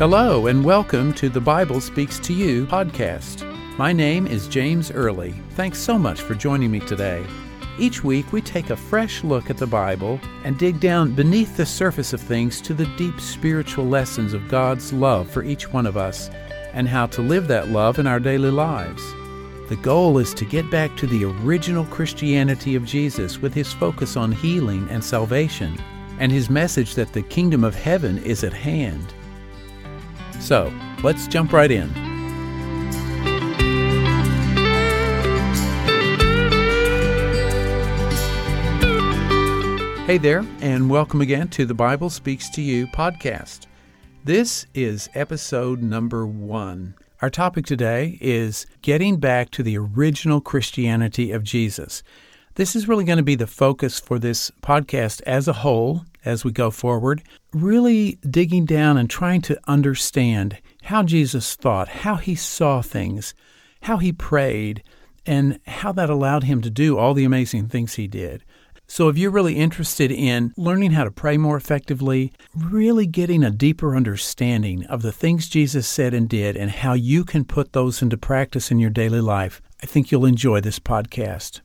Hello, and welcome to the Bible Speaks to You podcast. My name is James Early. Thanks so much for joining me today. Each week, we take a fresh look at the Bible and dig down beneath the surface of things to the deep spiritual lessons of God's love for each one of us and how to live that love in our daily lives. The goal is to get back to the original Christianity of Jesus with his focus on healing and salvation and his message that the kingdom of heaven is at hand. So, let's jump right in. Hey there, and welcome again to the Bible Speaks to You podcast. This is episode number one. Our topic today is getting back to the original Christianity of Jesus. This is really going to be the focus for this podcast as a whole as we go forward, really digging down and trying to understand how Jesus thought, how he saw things, how he prayed, and how that allowed him to do all the amazing things he did. So, if you're really interested in learning how to pray more effectively, really getting a deeper understanding of the things Jesus said and did, and how you can put those into practice in your daily life, I think you'll enjoy this podcast.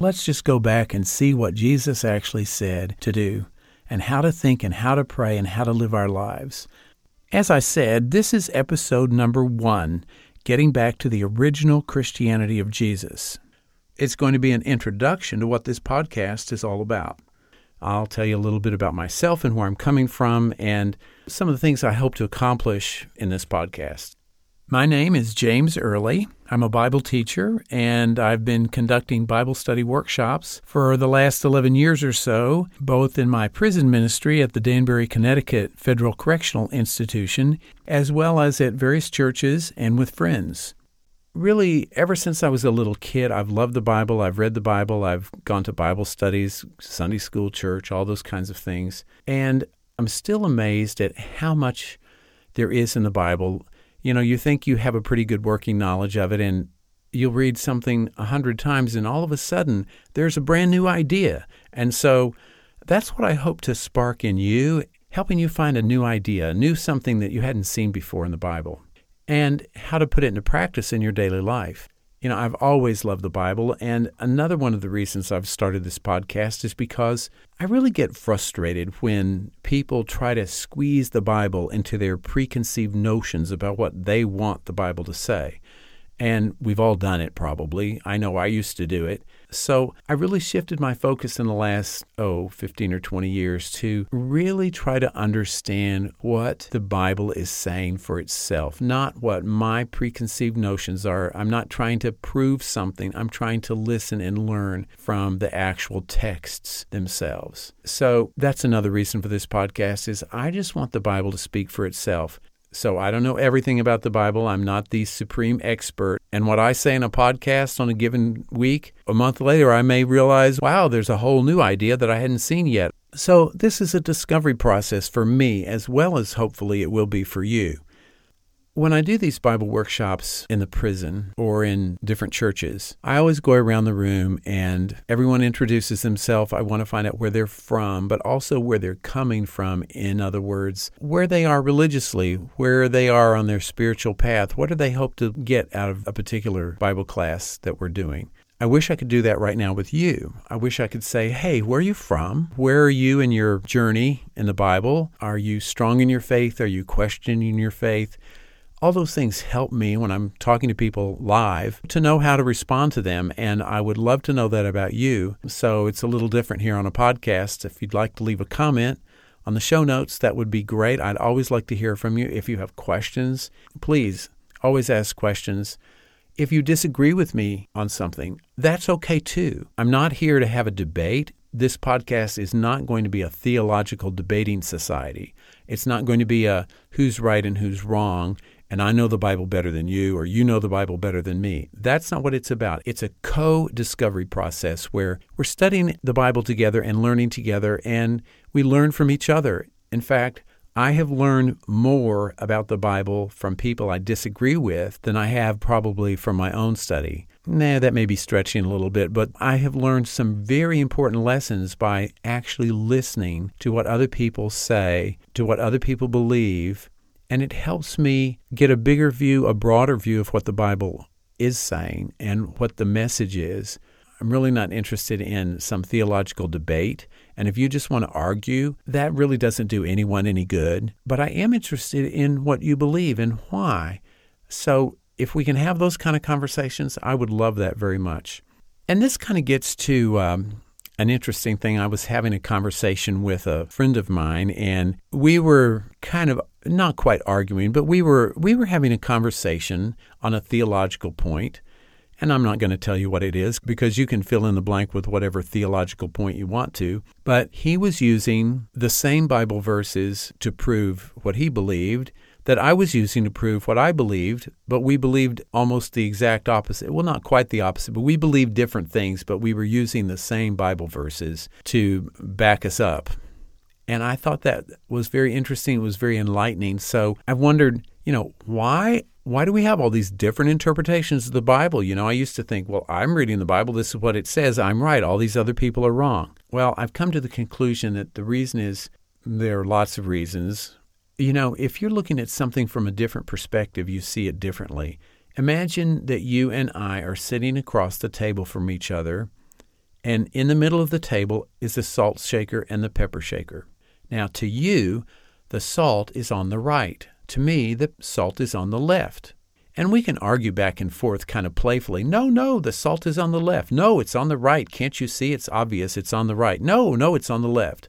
Let's just go back and see what Jesus actually said to do, and how to think, and how to pray, and how to live our lives. As I said, this is episode number one getting back to the original Christianity of Jesus. It's going to be an introduction to what this podcast is all about. I'll tell you a little bit about myself and where I'm coming from and some of the things I hope to accomplish in this podcast. My name is James Early. I'm a Bible teacher, and I've been conducting Bible study workshops for the last 11 years or so, both in my prison ministry at the Danbury, Connecticut Federal Correctional Institution, as well as at various churches and with friends really, ever since I was a little kid, I've loved the Bible. I've read the Bible. I've gone to Bible studies, Sunday school, church, all those kinds of things. And I'm still amazed at how much there is in the Bible. You know, you think you have a pretty good working knowledge of it, and you'll read something a hundred times, and all of a sudden, there's a brand new idea. And so that's what I hope to spark in you, helping you find a new idea, a new something that you hadn't seen before in the Bible and how to put it into practice in your daily life. You know, I've always loved the Bible, and another one of the reasons I've started this podcast is because I really get frustrated when people try to squeeze the Bible into their preconceived notions about what they want the Bible to say. And we've all done it probably. I know I used to do it. So I really shifted my focus in the last, oh, 15 or 20 years to really try to understand what the Bible is saying for itself, not what my preconceived notions are. I'm not trying to prove something, I'm trying to listen and learn from the actual texts themselves. So that's another reason for this podcast is I just want the Bible to speak for itself. So I don't know everything about the Bible. I'm not the supreme expert. And what I say in a podcast on a given week, a month later, I may realize, wow, there's a whole new idea that I hadn't seen yet. So this is a discovery process for me, as well as hopefully it will be for you. When I do these Bible workshops in the prison or in different churches, I always go around the room and everyone introduces themselves. I want to find out where they're from, but also where they're coming from. In other words, where they are religiously, where they are on their spiritual path. What do they hope to get out of a particular Bible class that we're doing? I wish I could do that right now with you. I wish I could say, hey, where are you from? Where are you in your journey in the Bible? Are you strong in your faith? Are you questioning your faith? All those things help me when I'm talking to people live to know how to respond to them. And I would love to know that about you. So it's a little different here on a podcast. If you'd like to leave a comment on the show notes, that would be great. I'd always like to hear from you. If you have questions, please always ask questions. If you disagree with me on something, that's okay too. I'm not here to have a debate. This podcast is not going to be a theological debating society. It's not going to be a who's right and who's wrong and I know the Bible better than you, or you know the Bible better than me. That's not what it's about. It's a co discovery process where we're studying the Bible together and learning together, and we learn from each other. In fact, I have learned more about the Bible from people I disagree with than I have probably from my own study. Nah, that may be stretching a little bit, but I have learned some very important lessons by actually listening to what other people say, to what other people believe, And it helps me get a bigger view, a broader view of what the Bible is saying and what the message is. I'm really not interested in some theological debate. And if you just want to argue, that really doesn't do anyone any good. But I am interested in what you believe and why. So if we can have those kind of conversations, I would love that very much. And this kind of gets to um, an interesting thing. I was having a conversation with a friend of mine, and we were kind of not quite arguing, but we were we were having a conversation on a theological point. And I'm not going to tell you what it is because you can fill in the blank with whatever theological point you want to. But he was using the same Bible verses to prove what he believed that I was using to prove what I believed, but we believed almost the exact opposite. Well, not quite the opposite, but we believed different things, but we were using the same Bible verses to back us up. And I thought that was very interesting. It was very enlightening. So I wondered, you know, why why do we have all these different interpretations of the Bible? You know, I used to think, well, I'm reading the Bible, this is what it says, I'm right, all these other people are wrong. Well, I've come to the conclusion that the reason is there are lots of reasons. You know, if you're looking at something from a different perspective, you see it differently. Imagine that you and I are sitting across the table from each other, and in the middle of the table is the salt shaker and the pepper shaker. Now, to you, the salt is on the right. To me, the salt is on the left. And we can argue back and forth kind of playfully. No, no, the salt is on the left. No, it's on the right. Can't you see? It's obvious it's on the right. No, no, it's on the left.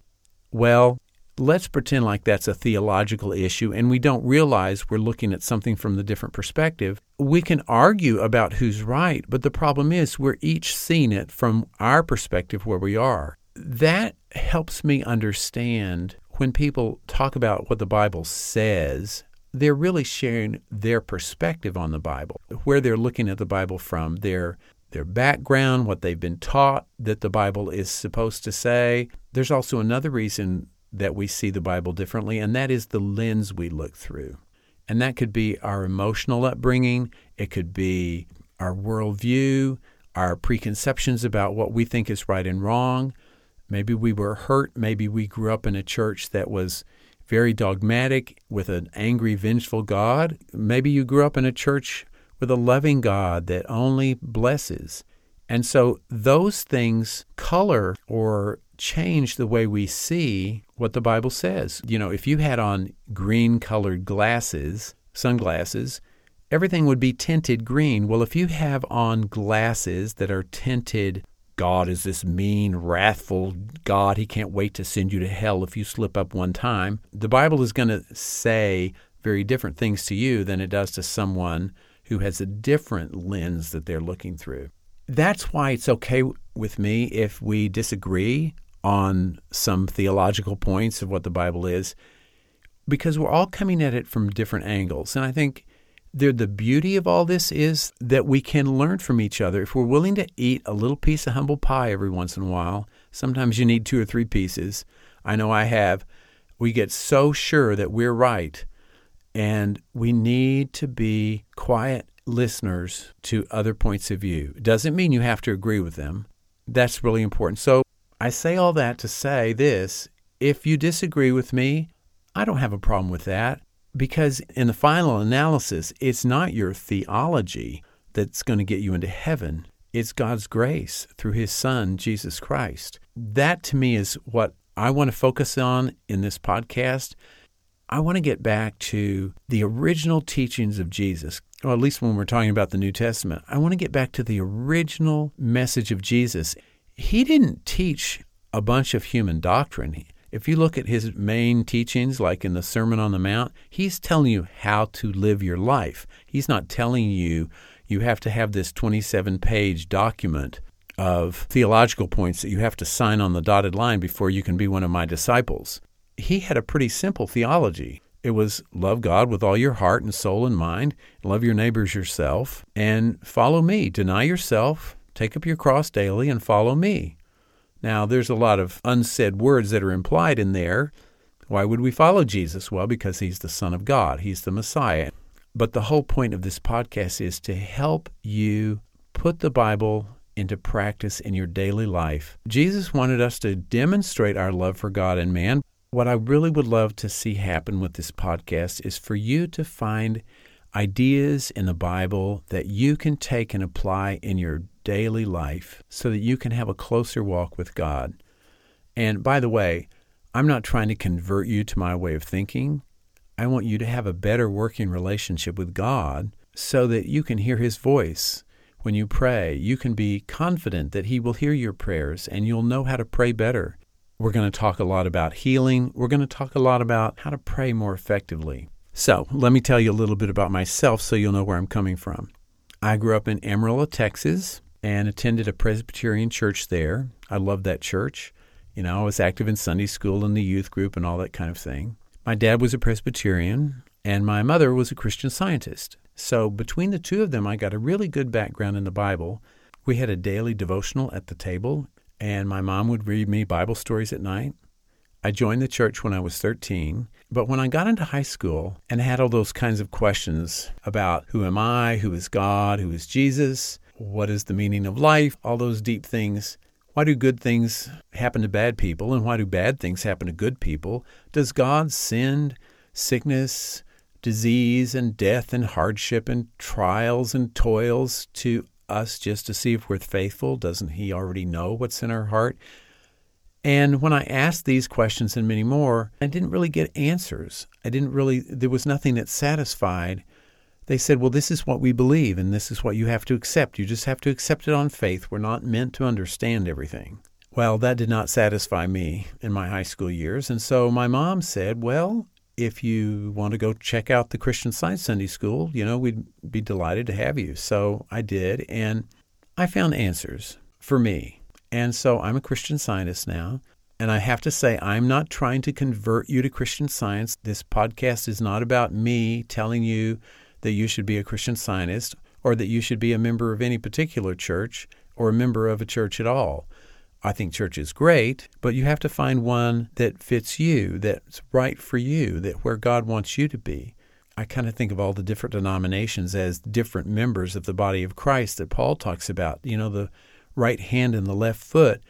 Well, let's pretend like that's a theological issue and we don't realize we're looking at something from the different perspective. We can argue about who's right, but the problem is we're each seeing it from our perspective where we are. That helps me understand when people talk about what the Bible says, they're really sharing their perspective on the Bible, where they're looking at the Bible from, their their background, what they've been taught that the Bible is supposed to say. There's also another reason that we see the Bible differently, and that is the lens we look through. And that could be our emotional upbringing, it could be our worldview, our preconceptions about what we think is right and wrong. Maybe we were hurt. Maybe we grew up in a church that was very dogmatic with an angry, vengeful God. Maybe you grew up in a church with a loving God that only blesses. And so those things color or change the way we see what the Bible says. You know, if you had on green colored glasses, sunglasses, everything would be tinted green. Well, if you have on glasses that are tinted, God is this mean, wrathful God. He can't wait to send you to hell if you slip up one time. The Bible is going to say very different things to you than it does to someone who has a different lens that they're looking through. That's why it's okay with me if we disagree on some theological points of what the Bible is, because we're all coming at it from different angles. And I think the, beauty of all this is that we can learn from each other. If we're willing to eat a little piece of humble pie every once in a while, sometimes you need two or three pieces. I know I have. We get so sure that we're right, and we need to be quiet listeners to other points of view. Doesn't mean you have to agree with them. That's really important. So I say all that to say this if you disagree with me, I don't have a problem with that because in the final analysis, it's not your theology that's going to get you into heaven. It's God's grace through His Son, Jesus Christ. That to me is what I want to focus on in this podcast. I want to get back to the original teachings of Jesus, or at least when we're talking about the New Testament. I want to get back to the original message of Jesus he didn't teach a bunch of human doctrine. If you look at his main teachings, like in the Sermon on the Mount, he's telling you how to live your life. He's not telling you you have to have this 27 page document of theological points that you have to sign on the dotted line before you can be one of my disciples. He had a pretty simple theology. It was love God with all your heart and soul and mind, love your neighbors yourself, and follow me. Deny yourself, Take up your cross daily and follow me. Now, there's a lot of unsaid words that are implied in there. Why would we follow Jesus? Well, because he's the Son of God, he's the Messiah. But the whole point of this podcast is to help you put the Bible into practice in your daily life. Jesus wanted us to demonstrate our love for God and man what I really would love to see happen with this podcast is for you to find ideas in the Bible that you can take and apply in your daily life so that you can have a closer walk with God. And by the way, I'm not trying to convert you to my way of thinking. I want you to have a better working relationship with God so that you can hear His voice. When you pray, you can be confident that He will hear your prayers and you'll know how to pray better. We're going to talk a lot about healing. We're going to talk a lot about how to pray more effectively. So, let me tell you a little bit about myself so you'll know where I'm coming from. I grew up in Amarillo, Texas, and attended a Presbyterian church there. I loved that church. You know, I was active in Sunday school and the youth group and all that kind of thing. My dad was a Presbyterian, and my mother was a Christian scientist. So, between the two of them, I got a really good background in the Bible. We had a daily devotional at the table, and my mom would read me Bible stories at night. I joined the church when I was 13, but when I got into high school and had all those kinds of questions about who am I, who is God, who is Jesus, what is the meaning of life, all those deep things, why do good things happen to bad people and why do bad things happen to good people? Does God send sickness, disease, and death, and hardship, and trials and toils to us just to see if we're faithful? Doesn't He already know what's in our heart? And when I asked these questions and many more, I didn't really get answers. I didn't really, there was nothing that satisfied. They said, well, this is what we believe, and this is what you have to accept. You just have to accept it on faith. We're not meant to understand everything. Well, that did not satisfy me in my high school years. And so my mom said, well, if you want to go check out the Christian Science Sunday School, you know, we'd be delighted to have you. So I did, and I found answers for me. And so I'm a Christian scientist now. And I have to say, I'm not trying to convert you to Christian science. This podcast is not about me telling you that you should be a Christian scientist or that you should be a member of any particular church or a member of a church at all. I think church is great, but you have to find one that fits you, that's right for you, that where God wants you to be. I kind of think of all the different denominations as different members of the body of Christ that Paul talks about. You know, the right hand and the left foot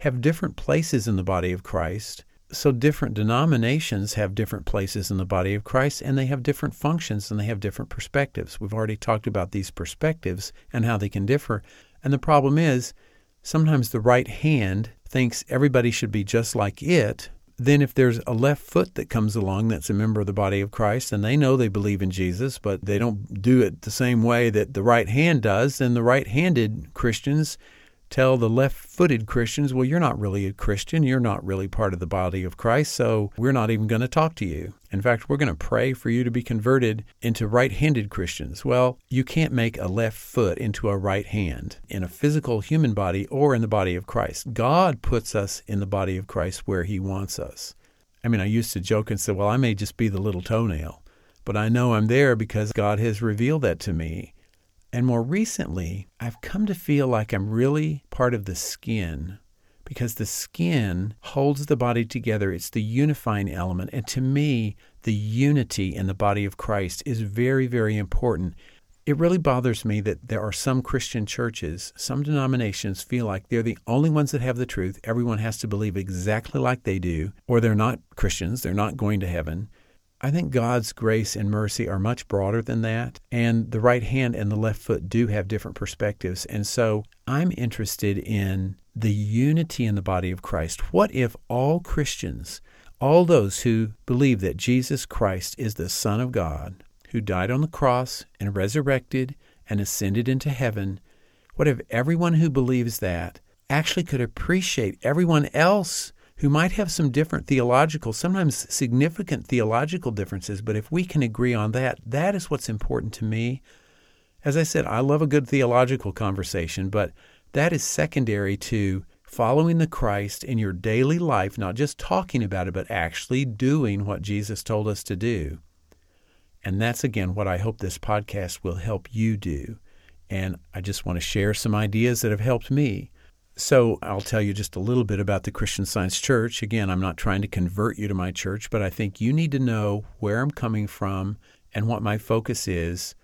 have different places in the body of Christ. So different denominations have different places in the body of Christ and they have different functions and they have different perspectives. We've already talked about these perspectives and how they can differ. And the problem is sometimes the right hand thinks everybody should be just like it. Then, if there's a left foot that comes along that's a member of the body of Christ and they know they believe in Jesus, but they don't do it the same way that the right hand does, then the right handed Christians tell the left footed Christians, well, you're not really a Christian. You're not really part of the body of Christ, so we're not even going to talk to you. In fact, we're going to pray for you to be converted into right handed Christians. Well, you can't make a left foot into a right hand in a physical human body or in the body of Christ. God puts us in the body of Christ where He wants us. I mean, I used to joke and say, well, I may just be the little toenail, but I know I'm there because God has revealed that to me. And more recently, I've come to feel like I'm really part of the skin because the skin holds the body together. It's the unifying element. And to me, the unity in the body of Christ is very, very important. It really bothers me that there are some Christian churches, some denominations feel like they're the only ones that have the truth. Everyone has to believe exactly like they do, or they're not Christians, they're not going to heaven. I think God's grace and mercy are much broader than that. And the right hand and the left foot do have different perspectives. And so I'm interested in the unity in the body of Christ. What if all Christians, all those who believe that Jesus Christ is the Son of God, who died on the cross and resurrected and ascended into heaven, what if everyone who believes that actually could appreciate everyone else who might have some different theological, sometimes significant theological differences, but if we can agree on that, that is what's important to me. As I said, I love a good theological conversation, but that is secondary to following the Christ in your daily life, not just talking about it, but actually doing what Jesus told us to do. And that's again what I hope this podcast will help you do. And I just want to share some ideas that have helped me. So I'll tell you just a little bit about the Christian Science Church. Again, I'm not trying to convert you to my church, but I think you need to know where I'm coming from and what my focus is.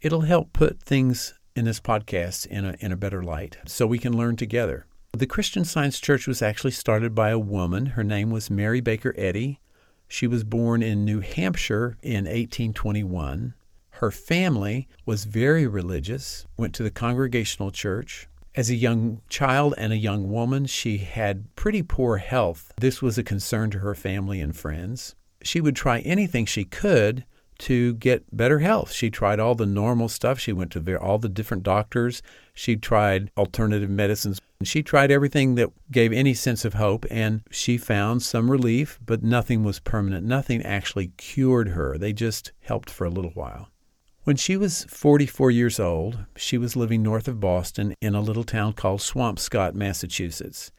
It'll help put things in this podcast in a, in a better light so we can learn together. The Christian Science Church was actually started by a woman. Her name was Mary Baker Eddy. She was born in New Hampshire in 1821. Her family was very religious, went to the Congregational Church. As a young child and a young woman, she had pretty poor health. This was a concern to her family and friends. She would try anything she could to get better health. She tried all the normal stuff. She went to all the different doctors. She tried alternative medicines. She tried everything that gave any sense of hope, and she found some relief, but nothing was permanent. Nothing actually cured her. They just helped for a little while. When she was 44 years old, she was living north of Boston in a little town called Swampscott, Massachusetts.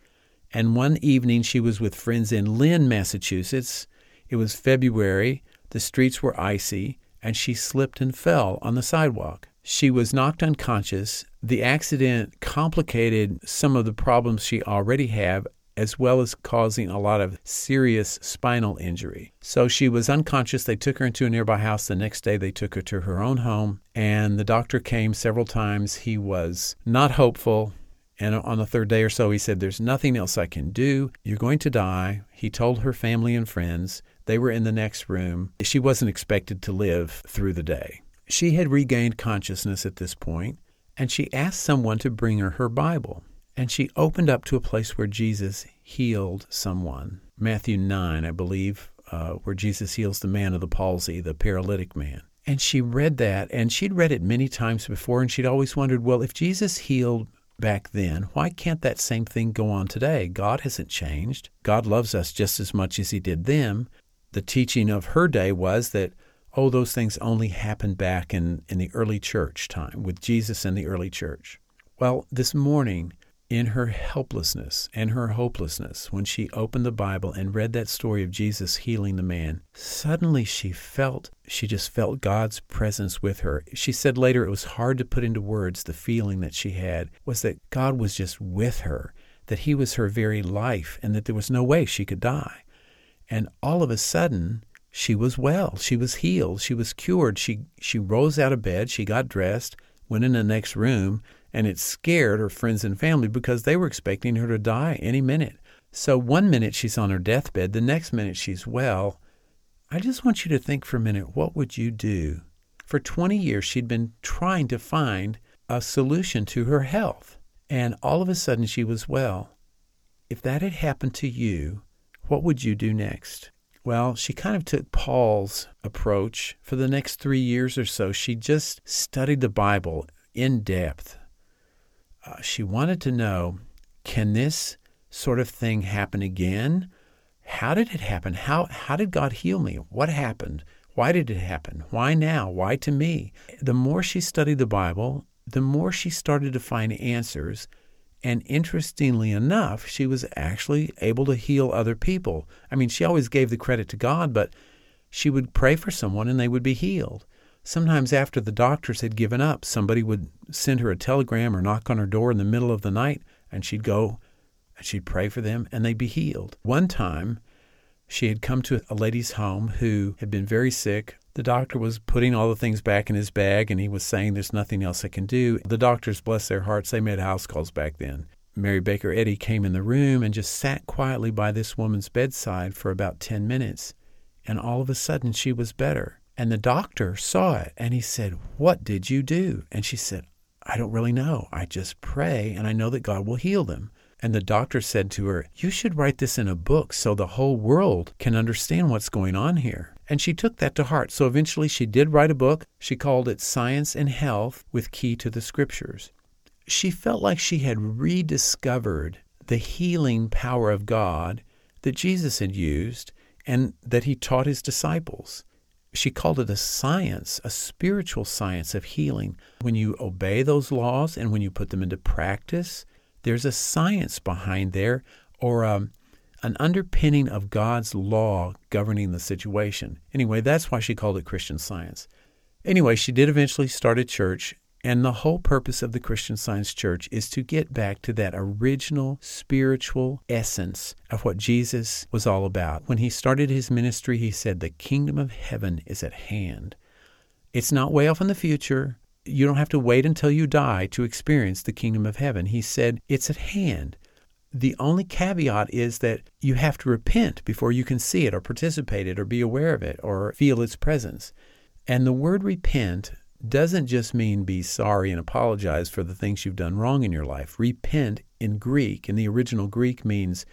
And one evening she was with friends in Lynn, Massachusetts. It was February, the streets were icy, and she slipped and fell on the sidewalk. She was knocked unconscious. The accident complicated some of the problems she already had as well as causing a lot of serious spinal injury. So she was unconscious. They took her into a nearby house. The next day, they took her to her own home, and the doctor came several times. He was not hopeful. And on the third day or so, he said, There's nothing else I can do. You're going to die. He told her family and friends. They were in the next room. She wasn't expected to live through the day. She had regained consciousness at this point, and she asked someone to bring her her Bible. And she opened up to a place where Jesus healed someone. Matthew 9, I believe, uh, where Jesus heals the man of the palsy, the paralytic man. And she read that, and she'd read it many times before, and she'd always wondered, well, if Jesus healed back then, why can't that same thing go on today? God hasn't changed. God loves us just as much as He did them. The teaching of her day was that, oh, those things only happened back in, in the early church time with Jesus and the early church. Well, this morning, in her helplessness and her hopelessness, when she opened the Bible and read that story of Jesus healing the man, suddenly she felt, she just felt God's presence with her. She said later it was hard to put into words the feeling that she had, was that God was just with her, that He was her very life, and that there was no way she could die. And all of a sudden, she was well. She was healed. She was cured. She, she rose out of bed. She got dressed, went in the next room, and it scared her friends and family because they were expecting her to die any minute. So one minute she's on her deathbed, the next minute she's well. I just want you to think for a minute what would you do? For 20 years, she'd been trying to find a solution to her health, and all of a sudden she was well. If that had happened to you, what would you do next? Well, she kind of took Paul's approach. For the next three years or so, she just studied the Bible in depth uh, she wanted to know can this sort of thing happen again? How did it happen? How, how did God heal me? What happened? Why did it happen? Why now? Why to me? The more she studied the Bible, the more she started to find answers. And interestingly enough, she was actually able to heal other people. I mean, she always gave the credit to God, but she would pray for someone and they would be healed. Sometimes, after the doctors had given up, somebody would send her a telegram or knock on her door in the middle of the night, and she'd go and she'd pray for them, and they'd be healed. One time, she had come to a lady's home who had been very sick. The doctor was putting all the things back in his bag, and he was saying, There's nothing else I can do. The doctors, bless their hearts, they made house calls back then. Mary Baker Eddy came in the room and just sat quietly by this woman's bedside for about 10 minutes. And all of a sudden, she was better. And the doctor saw it and he said, What did you do? And she said, I don't really know. I just pray and I know that God will heal them. And the doctor said to her, You should write this in a book so the whole world can understand what's going on here. And she took that to heart. So eventually she did write a book. She called it Science and Health with Key to the Scriptures. She felt like she had rediscovered the healing power of God that Jesus had used and that he taught his disciples she called it a science, a spiritual science of healing. When you obey those laws and when you put them into practice, there's a science behind there or um, an underpinning of God's law governing the situation. Anyway, that's why she called it Christian science. Anyway, she did eventually start a church and the whole purpose of the Christian Science Church is to get back to that original spiritual essence of what Jesus was all about. When he started his ministry, he said, The kingdom of heaven is at hand. It's not way off in the future. You don't have to wait until you die to experience the kingdom of heaven. He said, It's at hand. The only caveat is that you have to repent before you can see it or participate it or be aware of it or feel its presence. And the word repent doesn't just mean be sorry and apologize for the things you've done wrong in your life. Repent in Greek, in the original Greek, means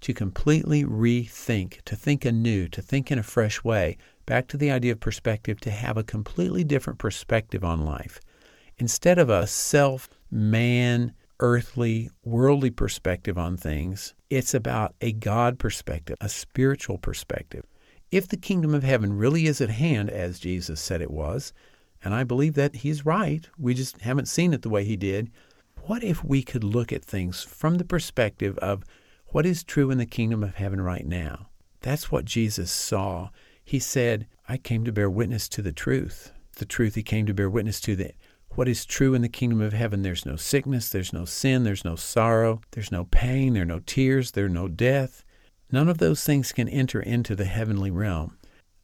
to completely rethink, to think anew, to think in a fresh way. Back to the idea of perspective, to have a completely different perspective on life. Instead of a self, man, earthly, worldly perspective on things, it's about a God perspective, a spiritual perspective. If the kingdom of heaven really is at hand, as Jesus said it was, and I believe that he's right. We just haven't seen it the way he did. What if we could look at things from the perspective of what is true in the kingdom of heaven right now? That's what Jesus saw. He said, I came to bear witness to the truth. The truth he came to bear witness to that what is true in the kingdom of heaven. There's no sickness, there's no sin, there's no sorrow, there's no pain, there are no tears, there's no death. None of those things can enter into the heavenly realm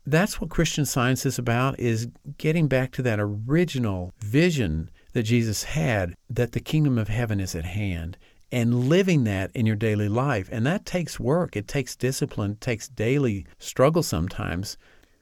that's what Christian Science is about is getting back to that original vision that Jesus had that the kingdom of heaven is at hand and living that in your daily life. And that takes work, it takes discipline, it takes daily struggle sometimes.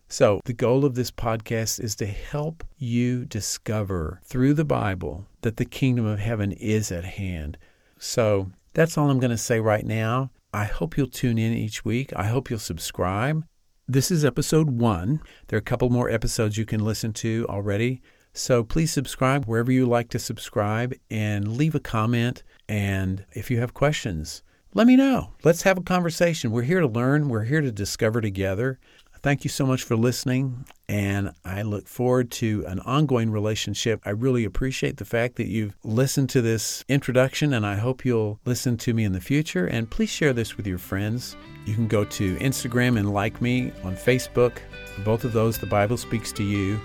So, the goal of this podcast is to help you discover through the Bible that the kingdom of heaven is at hand. So, that's all I'm going to say right now. I hope you'll tune in each week. I hope you'll subscribe. This is episode one. There are a couple more episodes you can listen to already. So please subscribe wherever you like to subscribe and leave a comment. And if you have questions, let me know. Let's have a conversation. We're here to learn, we're here to discover together. Thank you so much for listening, and I look forward to an ongoing relationship. I really appreciate the fact that you've listened to this introduction, and I hope you'll listen to me in the future. And please share this with your friends. You can go to Instagram and like me on Facebook. Both of those, the Bible speaks to you.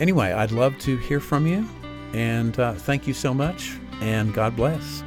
Anyway, I'd love to hear from you, and uh, thank you so much, and God bless.